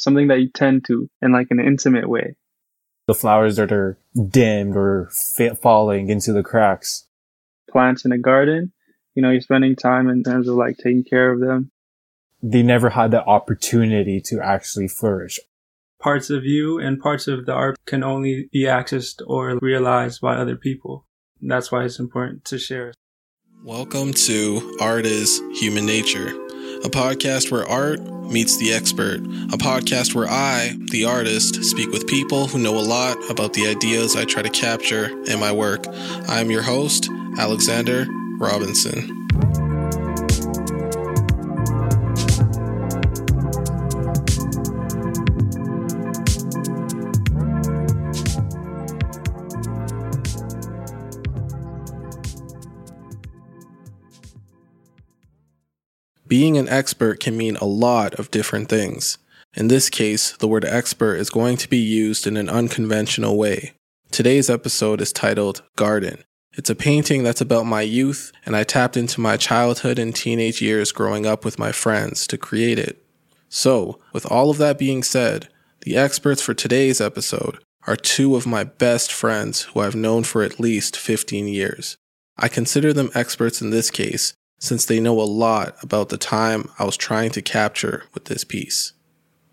something that you tend to in like an intimate way. The flowers that are dimmed or fa- falling into the cracks. Plants in a garden, you know, you're spending time in terms of like taking care of them. They never had the opportunity to actually flourish. Parts of you and parts of the art can only be accessed or realized by other people. That's why it's important to share. Welcome to Art is Human Nature, a podcast where art meets the expert, a podcast where I, the artist, speak with people who know a lot about the ideas I try to capture in my work. I am your host, Alexander Robinson. Being an expert can mean a lot of different things. In this case, the word expert is going to be used in an unconventional way. Today's episode is titled Garden. It's a painting that's about my youth, and I tapped into my childhood and teenage years growing up with my friends to create it. So, with all of that being said, the experts for today's episode are two of my best friends who I've known for at least 15 years. I consider them experts in this case since they know a lot about the time I was trying to capture with this piece.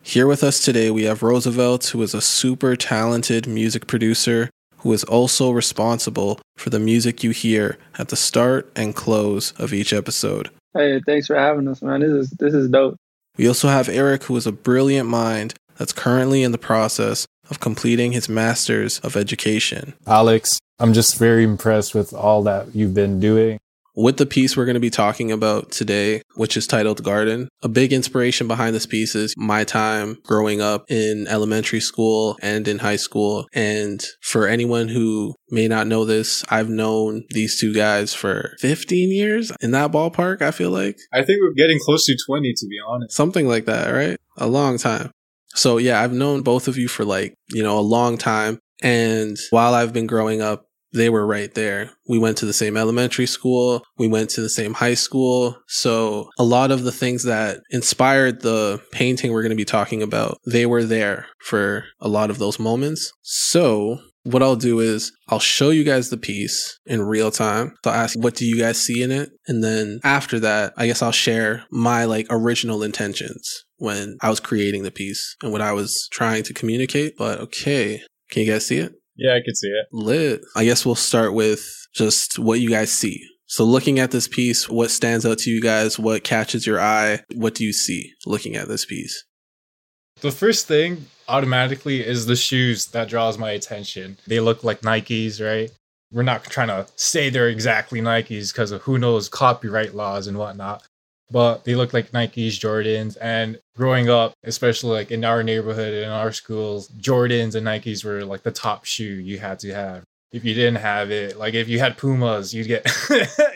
Here with us today, we have Roosevelt, who is a super talented music producer who is also responsible for the music you hear at the start and close of each episode. Hey, thanks for having us, man. This is this is dope. We also have Eric, who is a brilliant mind that's currently in the process of completing his master's of education. Alex, I'm just very impressed with all that you've been doing with the piece we're going to be talking about today, which is titled Garden. A big inspiration behind this piece is my time growing up in elementary school and in high school. And for anyone who may not know this, I've known these two guys for 15 years in that ballpark, I feel like. I think we're getting close to 20, to be honest. Something like that, right? A long time. So yeah, I've known both of you for like, you know, a long time. And while I've been growing up they were right there. We went to the same elementary school. We went to the same high school. So a lot of the things that inspired the painting we're going to be talking about, they were there for a lot of those moments. So what I'll do is I'll show you guys the piece in real time. So I'll ask, what do you guys see in it? And then after that, I guess I'll share my like original intentions when I was creating the piece and what I was trying to communicate. But okay. Can you guys see it? Yeah, I can see it. Lit. I guess we'll start with just what you guys see. So looking at this piece, what stands out to you guys? What catches your eye? What do you see looking at this piece? The first thing automatically is the shoes that draws my attention. They look like Nikes, right? We're not trying to say they're exactly Nikes because of who knows copyright laws and whatnot but they look like Nikes, Jordans. And growing up, especially like in our neighborhood, in our schools, Jordans and Nikes were like the top shoe you had to have. If you didn't have it, like if you had Pumas, you'd get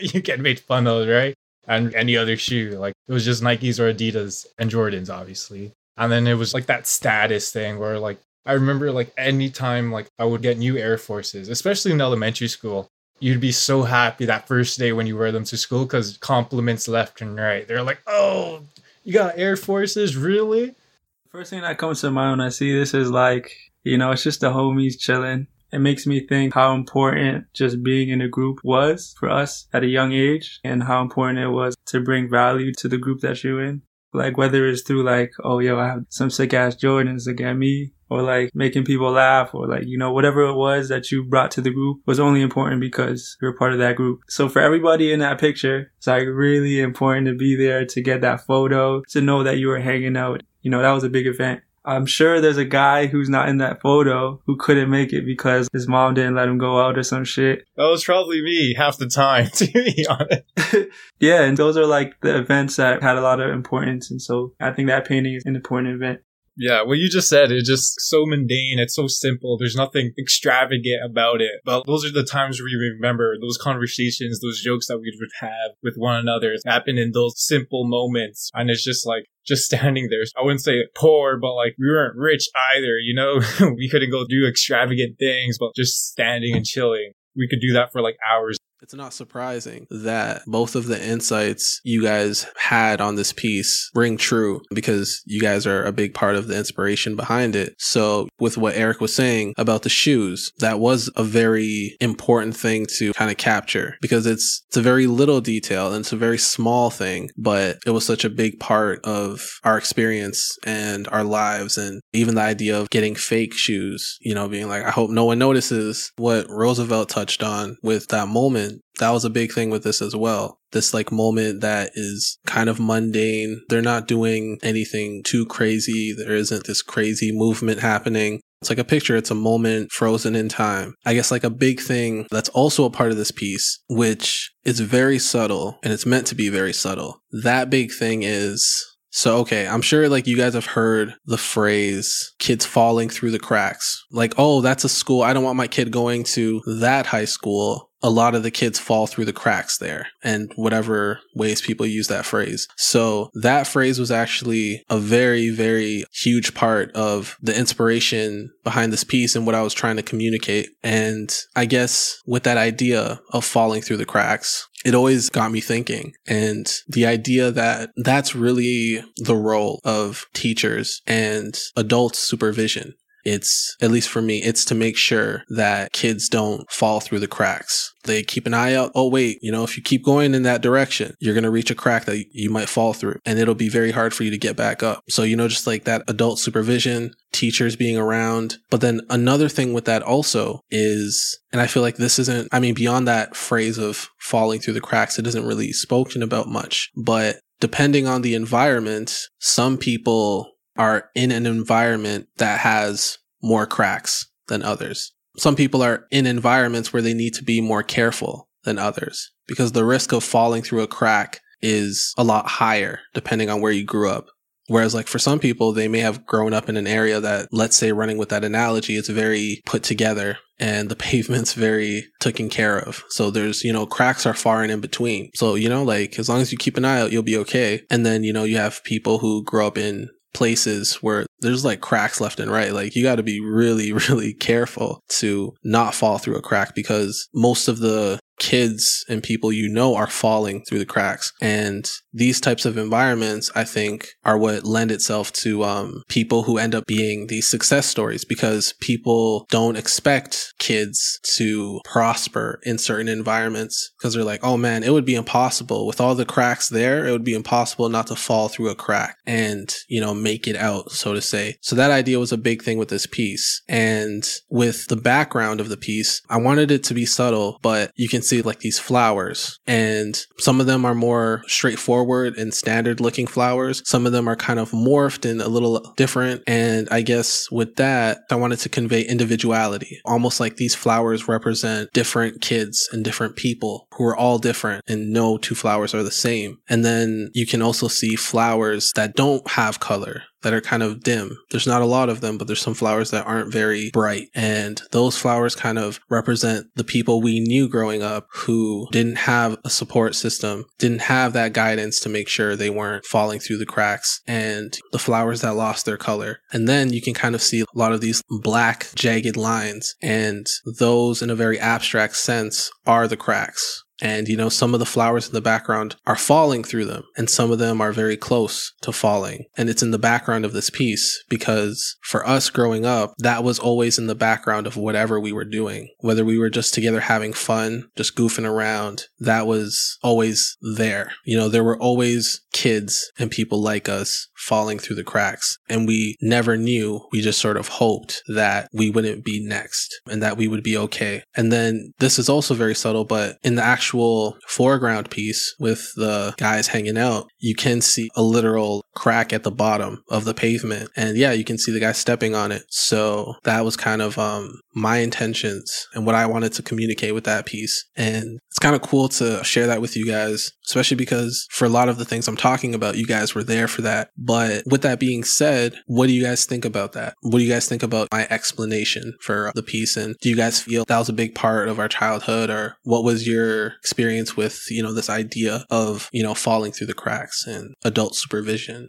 you get made fun of, right? And any other shoe, like it was just Nikes or Adidas and Jordans, obviously. And then it was like that status thing where like I remember like anytime like I would get new Air Forces, especially in elementary school, you'd be so happy that first day when you wear them to school because compliments left and right. They're like, oh, you got Air Forces, really? First thing that comes to mind when I see this is like, you know, it's just the homies chilling. It makes me think how important just being in a group was for us at a young age and how important it was to bring value to the group that you're in. Like whether it's through like, oh yo, I have some sick ass Jordans, look at me, or like making people laugh or like, you know, whatever it was that you brought to the group was only important because you're part of that group. So for everybody in that picture, it's like really important to be there to get that photo, to know that you were hanging out. You know, that was a big event. I'm sure there's a guy who's not in that photo who couldn't make it because his mom didn't let him go out or some shit. That was probably me half the time, to be honest. yeah, and those are like the events that had a lot of importance. And so I think that painting is an important event. Yeah, what you just said is just so mundane. It's so simple. There's nothing extravagant about it. But those are the times we remember those conversations, those jokes that we would have with one another happen in those simple moments. And it's just like, just standing there. I wouldn't say poor, but like we weren't rich either, you know? we couldn't go do extravagant things, but just standing and chilling. We could do that for like hours. It's not surprising that both of the insights you guys had on this piece ring true because you guys are a big part of the inspiration behind it. So, with what Eric was saying about the shoes, that was a very important thing to kind of capture because it's it's a very little detail and it's a very small thing, but it was such a big part of our experience and our lives and even the idea of getting fake shoes, you know, being like I hope no one notices what Roosevelt touched on with that moment that was a big thing with this as well. This like moment that is kind of mundane. They're not doing anything too crazy. There isn't this crazy movement happening. It's like a picture. It's a moment frozen in time. I guess like a big thing that's also a part of this piece, which is very subtle and it's meant to be very subtle. That big thing is so, okay, I'm sure like you guys have heard the phrase kids falling through the cracks. Like, oh, that's a school. I don't want my kid going to that high school a lot of the kids fall through the cracks there and whatever ways people use that phrase. So that phrase was actually a very, very huge part of the inspiration behind this piece and what I was trying to communicate. And I guess with that idea of falling through the cracks, it always got me thinking. And the idea that that's really the role of teachers and adult supervision it's, at least for me, it's to make sure that kids don't fall through the cracks. They keep an eye out. Oh, wait, you know, if you keep going in that direction, you're going to reach a crack that you might fall through and it'll be very hard for you to get back up. So, you know, just like that adult supervision, teachers being around. But then another thing with that also is, and I feel like this isn't, I mean, beyond that phrase of falling through the cracks, it isn't really spoken about much, but depending on the environment, some people are in an environment that has more cracks than others. Some people are in environments where they need to be more careful than others because the risk of falling through a crack is a lot higher depending on where you grew up. Whereas, like for some people, they may have grown up in an area that, let's say, running with that analogy, it's very put together and the pavement's very taken care of. So there's, you know, cracks are far and in between. So, you know, like as long as you keep an eye out, you'll be okay. And then, you know, you have people who grow up in places where there's like cracks left and right. Like you got to be really, really careful to not fall through a crack because most of the kids and people you know are falling through the cracks. And these types of environments, I think, are what lend itself to um, people who end up being these success stories because people don't expect kids to prosper in certain environments because they're like, oh man, it would be impossible with all the cracks there. It would be impossible not to fall through a crack and, you know, make it out, so to say. So that idea was a big thing with this piece. And with the background of the piece, I wanted it to be subtle, but you can see like these flowers and some of them are more straightforward and standard looking flowers. Some of them are kind of morphed and a little different. And I guess with that, I wanted to convey individuality, almost like these flowers represent different kids and different people who are all different and no two flowers are the same. And then you can also see flowers that don't have color that are kind of dim. There's not a lot of them, but there's some flowers that aren't very bright. And those flowers kind of represent the people we knew growing up who didn't have a support system, didn't have that guidance to make sure they weren't falling through the cracks and the flowers that lost their color. And then you can kind of see a lot of these black jagged lines and those in a very abstract sense are the cracks. And, you know, some of the flowers in the background are falling through them and some of them are very close to falling. And it's in the background of this piece because for us growing up, that was always in the background of whatever we were doing. Whether we were just together having fun, just goofing around, that was always there. You know, there were always kids and people like us falling through the cracks. And we never knew. We just sort of hoped that we wouldn't be next and that we would be okay. And then this is also very subtle, but in the actual actual foreground piece with the guys hanging out, you can see a literal crack at the bottom of the pavement. And yeah, you can see the guy stepping on it. So that was kind of um, my intentions and what I wanted to communicate with that piece. And it's kind of cool to share that with you guys, especially because for a lot of the things I'm talking about, you guys were there for that. But with that being said, what do you guys think about that? What do you guys think about my explanation for the piece? And do you guys feel that was a big part of our childhood or what was your experience with, you know, this idea of, you know, falling through the cracks and adult supervision?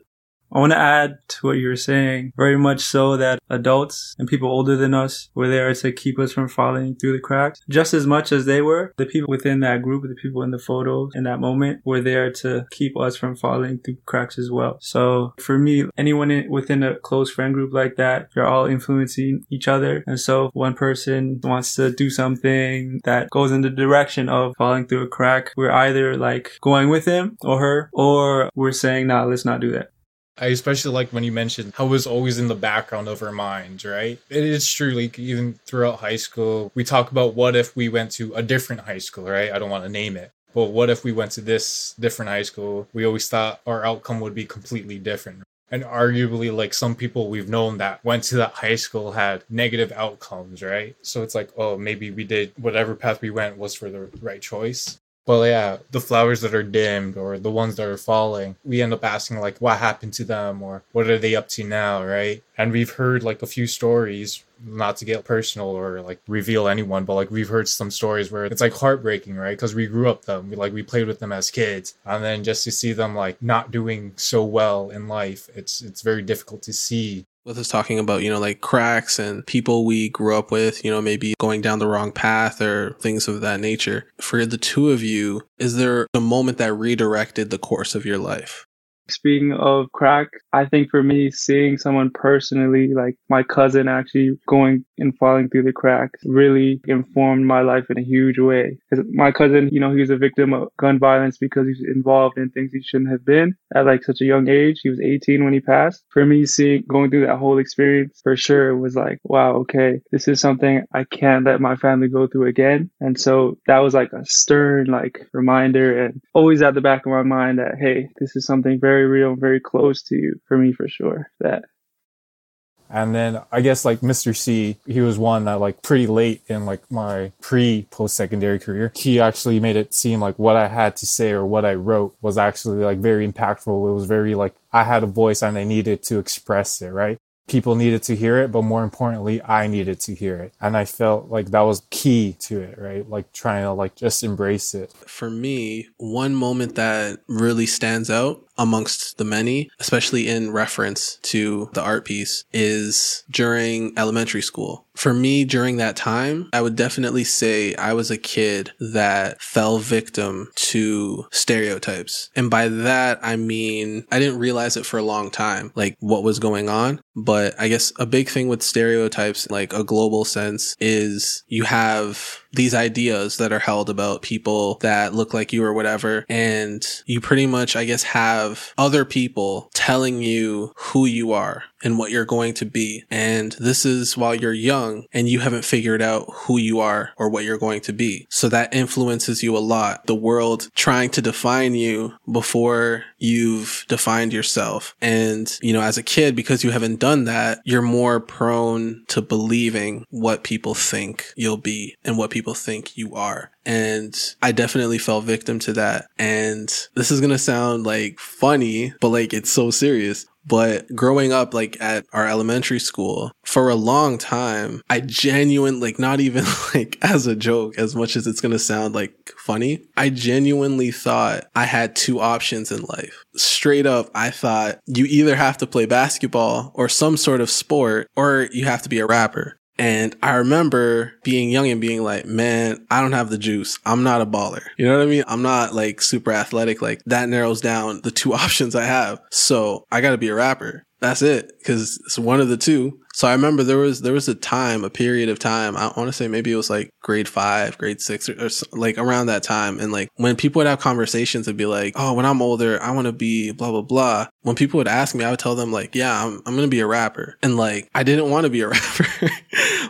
I want to add to what you were saying, very much so that adults and people older than us were there to keep us from falling through the cracks. Just as much as they were, the people within that group, the people in the photos in that moment were there to keep us from falling through cracks as well. So for me, anyone in, within a close friend group like that, you're all influencing each other. And so one person wants to do something that goes in the direction of falling through a crack, we're either like going with him or her, or we're saying, nah, let's not do that. I especially like when you mentioned how it was always in the background of our minds, right? It is true, like even throughout high school, we talk about what if we went to a different high school, right? I don't want to name it. But what if we went to this different high school? We always thought our outcome would be completely different. And arguably, like some people we've known that went to that high school had negative outcomes, right? So it's like, oh, maybe we did whatever path we went was for the right choice. Well, yeah, the flowers that are dimmed or the ones that are falling, we end up asking like what happened to them or what are they up to now, right? And we've heard like a few stories, not to get personal or like reveal anyone, but like we've heard some stories where it's like heartbreaking, right? Because we grew up them, we like we played with them as kids, and then just to see them like not doing so well in life, it's it's very difficult to see with us talking about, you know, like cracks and people we grew up with, you know, maybe going down the wrong path or things of that nature. For the two of you, is there a moment that redirected the course of your life? Speaking of crack, I think for me, seeing someone personally, like my cousin actually going and falling through the cracks, really informed my life in a huge way. Because my cousin, you know, he was a victim of gun violence because he was involved in things he shouldn't have been at like such a young age. He was 18 when he passed. For me, seeing going through that whole experience, for sure, was like, wow, okay, this is something I can't let my family go through again. And so that was like a stern, like reminder and always at the back of my mind that, hey, this is something very very real, very close to you for me for sure. That. And then I guess like Mr. C, he was one that like pretty late in like my pre post secondary career. He actually made it seem like what I had to say or what I wrote was actually like very impactful. It was very like I had a voice and I needed to express it, right? people needed to hear it, but more importantly, I needed to hear it. And I felt like that was key to it, right? Like trying to like just embrace it. For me, one moment that really stands out amongst the many, especially in reference to the art piece, is during elementary school. For me, during that time, I would definitely say I was a kid that fell victim to stereotypes. And by that, I mean, I didn't realize it for a long time, like what was going on. But I guess a big thing with stereotypes, like a global sense, is you have these ideas that are held about people that look like you or whatever. And you pretty much, I guess, have other people telling you who you are and what you're going to be. And this is while you're young and you haven't figured out who you are or what you're going to be. So that influences you a lot. The world trying to define you before you've defined yourself. And, you know, as a kid, because you haven't done that, you're more prone to believing what people think you'll be and what people think you are. And I definitely fell victim to that. And this is going to sound like funny, but like it's so serious. But growing up, like at our elementary school, for a long time, I genuinely, like, not even like as a joke, as much as it's to sound like funny, I genuinely thought I had two options in life. Straight up, I thought you either have to play basketball or some sort of sport, or you have to be a rapper. And I remember being young and being like, man, I don't have the juice. I'm not a baller. You know what I mean? I'm not like super athletic. Like that narrows down the two options I have. So I got to be a rapper. That's it. Cause it's one of the two. So I remember there was, there was a time, a period of time. I want to say maybe it was like grade five, grade six or, or, like around that time. And like when people would have conversations, it'd be like, Oh, when I'm older, I want to be blah, blah, blah. When people would ask me, I would tell them like, yeah, I'm, I'm to be a rapper. And like, I didn't want to be a rapper.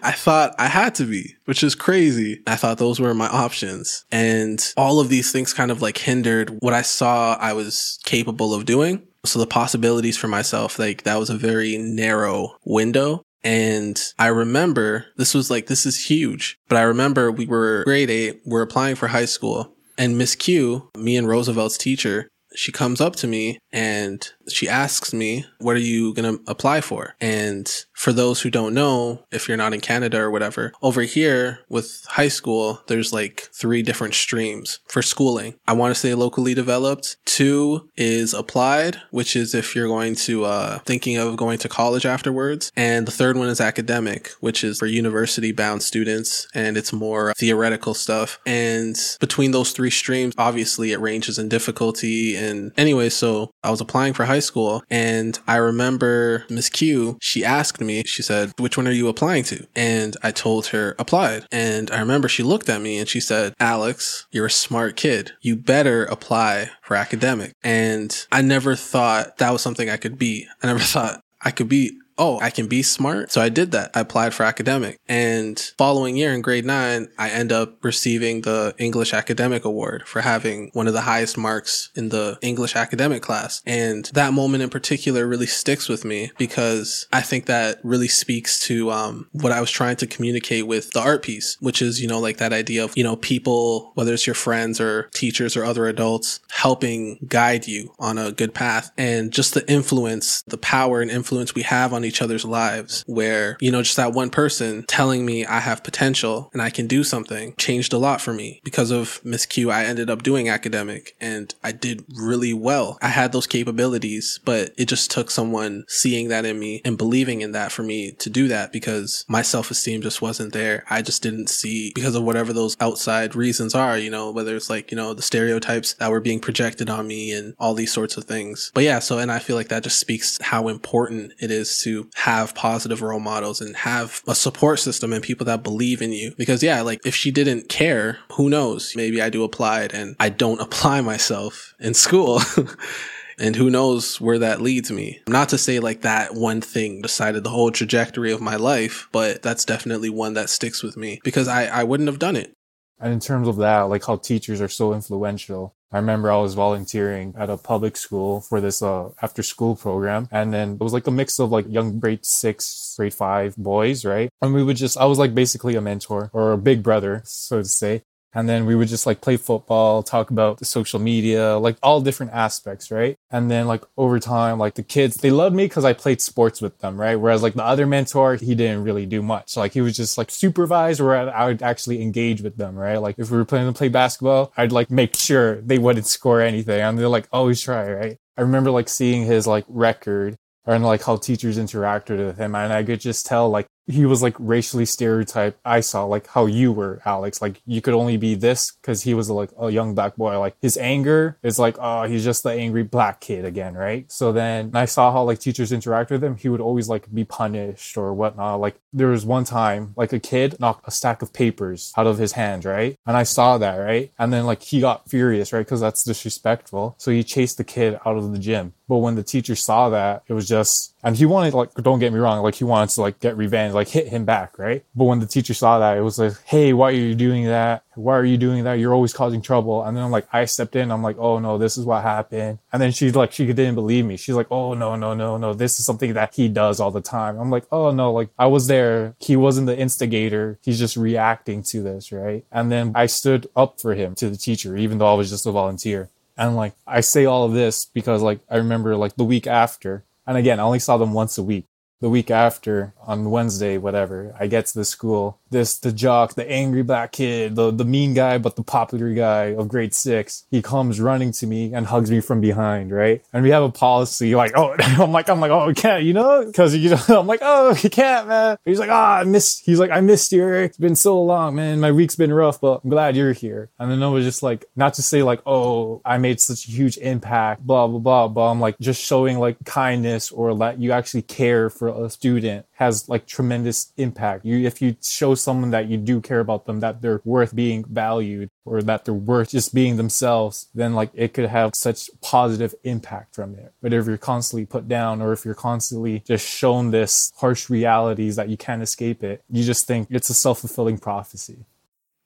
I thought I had to be, which is crazy. I thought those were my options. And all of these things kind of like hindered what I saw I was capable of doing. So the possibilities for myself, like that was a very narrow window. And I remember this was like, this is huge, but I remember we were grade eight, we're applying for high school and Miss Q, me and Roosevelt's teacher, she comes up to me and she asks me, What are you going to apply for? And for those who don't know, if you're not in Canada or whatever, over here with high school, there's like three different streams for schooling. I want to say locally developed. Two is applied, which is if you're going to, uh, thinking of going to college afterwards. And the third one is academic, which is for university bound students and it's more theoretical stuff. And between those three streams, obviously it ranges in difficulty. And anyway, so I was applying for high school and I remember Miss Q, she asked me, she said, which one are you applying to? And I told her applied. And I remember she looked at me and she said, Alex, you're a smart kid. You better apply for academic. And I never thought that was something I could be. I never thought I could be oh, I can be smart. So I did that. I applied for academic and following year in grade nine, I end up receiving the English academic award for having one of the highest marks in the English academic class. And that moment in particular really sticks with me because I think that really speaks to, um, what I was trying to communicate with the art piece, which is, you know, like that idea of, you know, people, whether it's your friends or teachers or other adults helping guide you on a good path and just the influence, the power and influence we have on each other's lives where, you know, just that one person telling me I have potential and I can do something changed a lot for me. Because of Miss Q, I ended up doing academic and I did really well. I had those capabilities, but it just took someone seeing that in me and believing in that for me to do that because my self esteem just wasn't there. I just didn't see because of whatever those outside reasons are, you know, whether it's like, you know, the stereotypes that were being projected on me and all these sorts of things. But yeah, so, and I feel like that just speaks how important it is to have positive role models and have a support system and people that believe in you. Because yeah, like if she didn't care, who knows? Maybe I do apply it and I don't apply myself in school. and who knows where that leads me. Not to say like that one thing decided the whole trajectory of my life, but that's definitely one that sticks with me because I, I wouldn't have done it. And in terms of that, like how teachers are so influential. I remember I was volunteering at a public school for this uh, after school program. And then it was like a mix of like young grade six, grade five boys, right? And we would just, I was like basically a mentor or a big brother, so to say. And then we would just like play football, talk about the social media, like all different aspects, right? And then like over time, like the kids, they loved me because I played sports with them, right? Whereas like the other mentor, he didn't really do much. Like he was just like supervise or I would actually engage with them, right? Like if we were planning to play basketball, I'd like make sure they wouldn't score anything. And they're like, always try, right? I remember like seeing his like record and like how teachers interacted with him. And I could just tell like he was like racially stereotyped. I saw like how you were, Alex. Like you could only be this because he was like a young black boy. Like his anger is like, oh, he's just the angry black kid again, right? So then I saw how like teachers interact with him. He would always like be punished or whatnot. Like there was one time like a kid knocked a stack of papers out of his hand, right? And I saw that, right? And then like he got furious, right? Because that's disrespectful. So he chased the kid out of the gym. But when the teacher saw that, it was just, and he wanted like, don't get me wrong, like he wanted to like get revenge like hit him back, right? But when the teacher saw that, it was like, hey, why are you doing that? Why are you doing that? You're always causing trouble. And then I'm like, I stepped in. I'm like, oh no, this is what happened. And then she's like, she didn't believe me. She's like, oh no, no, no, no. This is something that he does all the time. I'm like, oh no, like I was there. He wasn't the instigator. He's just reacting to this, right? And then I stood up for him to the teacher, even though I was just a volunteer. And like, I say all of this because like, I remember like the week after, and again, I only saw them once a week the week after on Wednesday, whatever, I get to the school. This, the jock, the angry black kid, the, the mean guy, but the popular guy of grade six, he comes running to me and hugs me from behind, right? And we have a policy like, oh, I'm like, I'm like, oh, we can't, you know, cause you know, I'm like, oh, you can't, man. He's like, ah, oh, I missed, he's like, I missed you, Eric. It's been so long, man. My week's been rough, but I'm glad you're here. And then I was just like, not to say like, oh, I made such a huge impact, blah, blah, blah, but I'm like just showing like kindness or that you actually care for a student has like tremendous impact. You, if you show someone that you do care about them, that they're worth being valued or that they're worth just being themselves, then like it could have such positive impact from it. But if you're constantly put down or if you're constantly just shown this harsh realities that you can't escape it, you just think it's a self-fulfilling prophecy.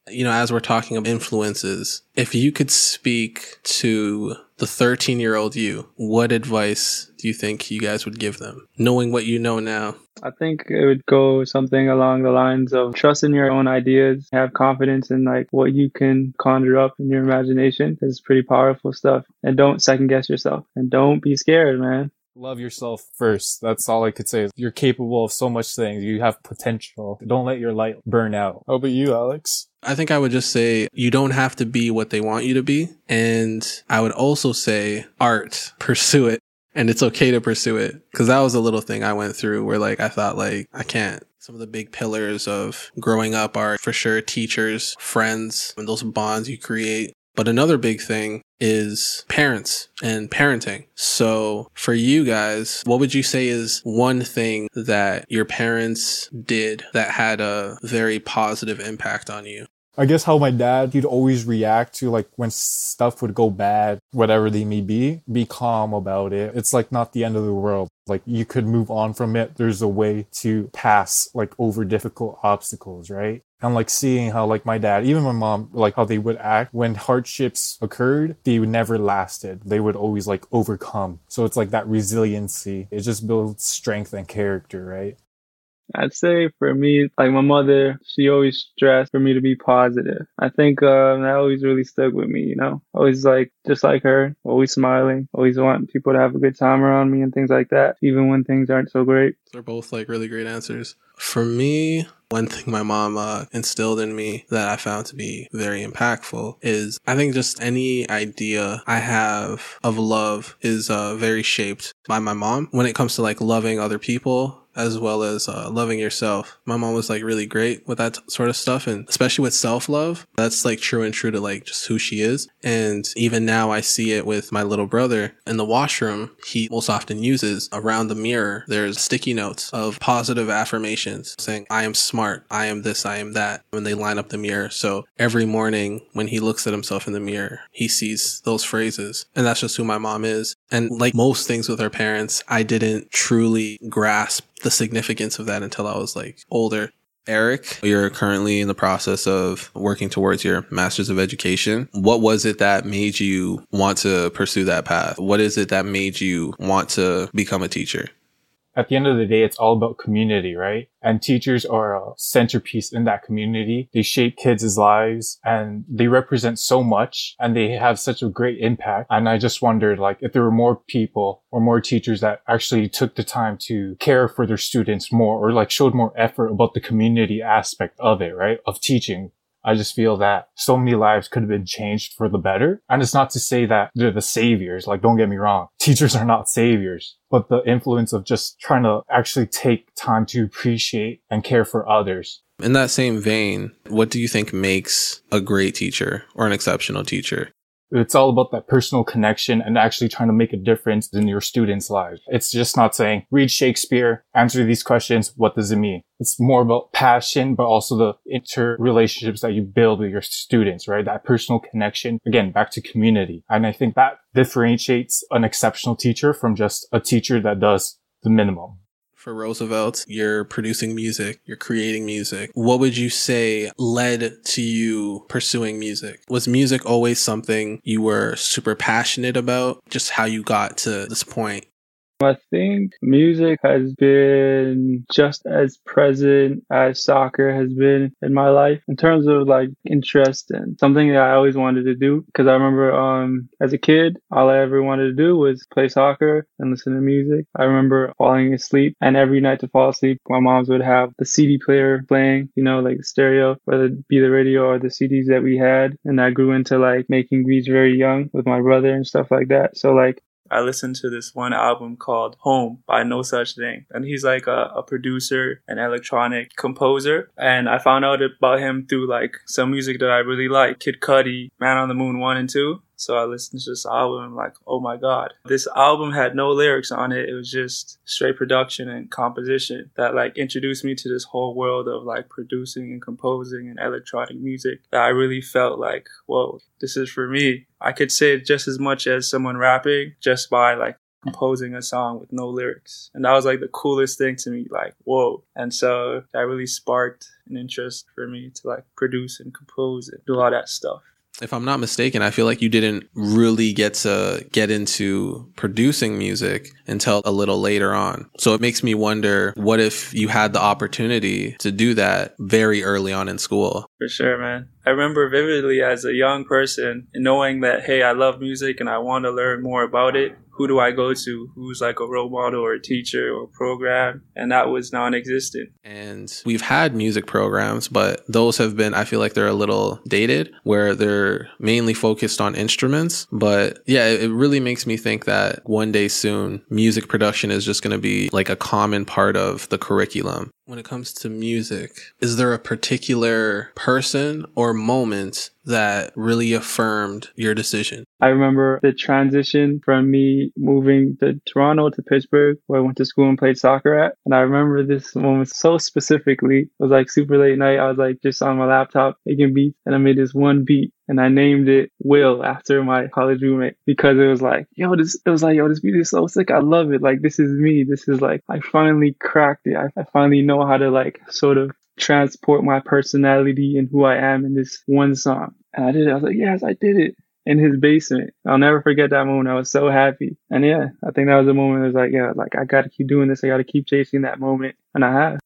You know, as we're talking of influences, if you could speak to the 13 year old you, what advice do you think you guys would give them, knowing what you know now? I think it would go something along the lines of trust in your own ideas, have confidence in like what you can conjure up in your imagination. It's pretty powerful stuff. And don't second guess yourself and don't be scared, man. Love yourself first. That's all I could say. You're capable of so much things. You have potential. Don't let your light burn out. How about you, Alex? I think I would just say you don't have to be what they want you to be. And I would also say art, pursue it. And it's okay to pursue it. Cause that was a little thing I went through where like I thought like I can't. Some of the big pillars of growing up are for sure teachers, friends, and those bonds you create. But another big thing is parents and parenting. So for you guys, what would you say is one thing that your parents did that had a very positive impact on you? I guess how my dad, he'd always react to like when stuff would go bad, whatever they may be, be calm about it. It's like not the end of the world. Like you could move on from it. There's a way to pass like over difficult obstacles, right? And like seeing how like my dad, even my mom, like how they would act when hardships occurred, they never lasted. They would always like overcome. So it's like that resiliency. It just builds strength and character, right? I'd say for me, like my mother, she always stressed for me to be positive. I think um, that always really stuck with me, you know? Always like, just like her, always smiling, always wanting people to have a good time around me and things like that, even when things aren't so great. They're both like really great answers. For me, one thing my mom uh, instilled in me that I found to be very impactful is I think just any idea I have of love is uh, very shaped by my mom. When it comes to like loving other people, as well as uh, loving yourself. My mom was like really great with that t- sort of stuff, and especially with self love. That's like true and true to like just who she is. And even now, I see it with my little brother in the washroom. He most often uses around the mirror. There's sticky notes of positive affirmations saying, "I am smart. I am this. I am that." When they line up the mirror, so every morning when he looks at himself in the mirror, he sees those phrases, and that's just who my mom is. And like most things with our parents, I didn't truly grasp the significance of that until I was like older. Eric, you're currently in the process of working towards your master's of education. What was it that made you want to pursue that path? What is it that made you want to become a teacher? At the end of the day, it's all about community, right? And teachers are a centerpiece in that community. They shape kids' lives and they represent so much and they have such a great impact. And I just wondered, like, if there were more people or more teachers that actually took the time to care for their students more or like showed more effort about the community aspect of it, right? Of teaching. I just feel that so many lives could have been changed for the better. And it's not to say that they're the saviors. Like, don't get me wrong. Teachers are not saviors, but the influence of just trying to actually take time to appreciate and care for others. In that same vein, what do you think makes a great teacher or an exceptional teacher? It's all about that personal connection and actually trying to make a difference in your students' lives. It's just not saying, read Shakespeare, answer these questions, what does it mean? It's more about passion, but also the interrelationships that you build with your students, right? That personal connection. Again, back to community. And I think that differentiates an exceptional teacher from just a teacher that does the minimum for Roosevelt, you're producing music, you're creating music. What would you say led to you pursuing music? Was music always something you were super passionate about? Just how you got to this point? I think music has been just as present as soccer has been in my life in terms of like interest and something that I always wanted to do. Cause I remember, um, as a kid, all I ever wanted to do was play soccer and listen to music. I remember falling asleep and every night to fall asleep, my moms would have the CD player playing, you know, like the stereo, whether it be the radio or the CDs that we had. And I grew into like making beats very young with my brother and stuff like that. So like I listened to this one album called Home by Nosaj Thing. And he's like a, a, producer, an electronic composer. And I found out about him through like some music that I really like. Kid Cudi, Man on the Moon 1 and 2. So I listened to this album I'm like, oh my God. This album had no lyrics on it. It was just straight production and composition that like introduced me to this whole world of like producing and composing and electronic music that I really felt like, whoa, this is for me. I could say it just as much as someone rapping just by like composing a song with no lyrics. And that was like the coolest thing to me, like, whoa. And so that really sparked an interest for me to like produce and compose and do all that stuff if I'm not mistaken, I feel like you didn't really get to get into producing music until a little later on. So it makes me wonder what if you had the opportunity to do that very early on in school? For sure, man. I remember vividly as a young person knowing that, hey, I love music and I want to learn more about it who do I go to? Who's like a role model or a teacher or a program? And that was non existent. And we've had music programs, but those have been, I feel like they're a little dated where they're mainly focused on instruments. But yeah, it really makes me think that one day soon, music production is just going to be like a common part of the curriculum. When it comes to music, is there a particular person or moment that really affirmed your decision? I remember the transition from me moving to Toronto to Pittsburgh, where I went to school and played soccer at. And I remember this moment so specifically. It was like super late night. I was like just on my laptop making beats, and I made this one beat and I named it Will after my college roommate because it was like, yo, this, it was like, yo, this beat is so sick. I love it. Like, this is me. This is like, I finally cracked it. I, I finally know how to like sort of transport my personality and who I am in this one song. And I did it. I was like, yes, I did it in his basement. I'll never forget that moment. I was so happy. And yeah, I think that was the moment that was like, yeah, like I got to keep doing this. I got to keep chasing that moment. And I have.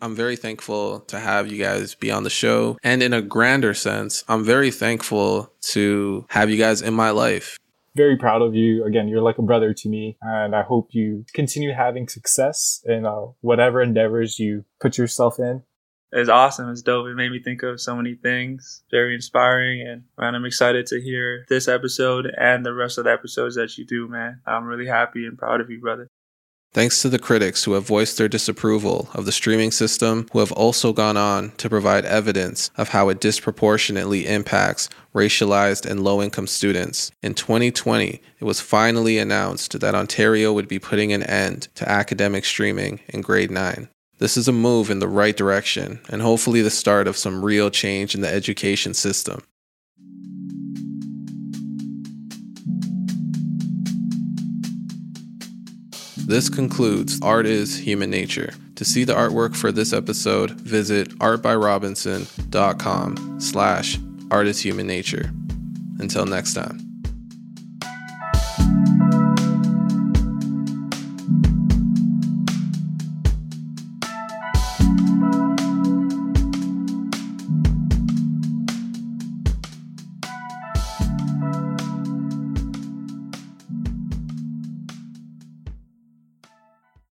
I'm very thankful to have you guys be on the show. And in a grander sense, I'm very thankful to have you guys in my life. Very proud of you. Again, you're like a brother to me. And I hope you continue having success in uh, whatever endeavors you put yourself in. It's awesome. It's dope. It made me think of so many things. Very inspiring. And man, I'm excited to hear this episode and the rest of the episodes that you do, man. I'm really happy and proud of you, brother. Thanks to the critics who have voiced their disapproval of the streaming system, who have also gone on to provide evidence of how it disproportionately impacts racialized and low income students. In 2020, it was finally announced that Ontario would be putting an end to academic streaming in grade 9. This is a move in the right direction and hopefully the start of some real change in the education system. This concludes Art is Human Nature. To see the artwork for this episode, visit artbyrobinson.com slash art is human nature. Until next time.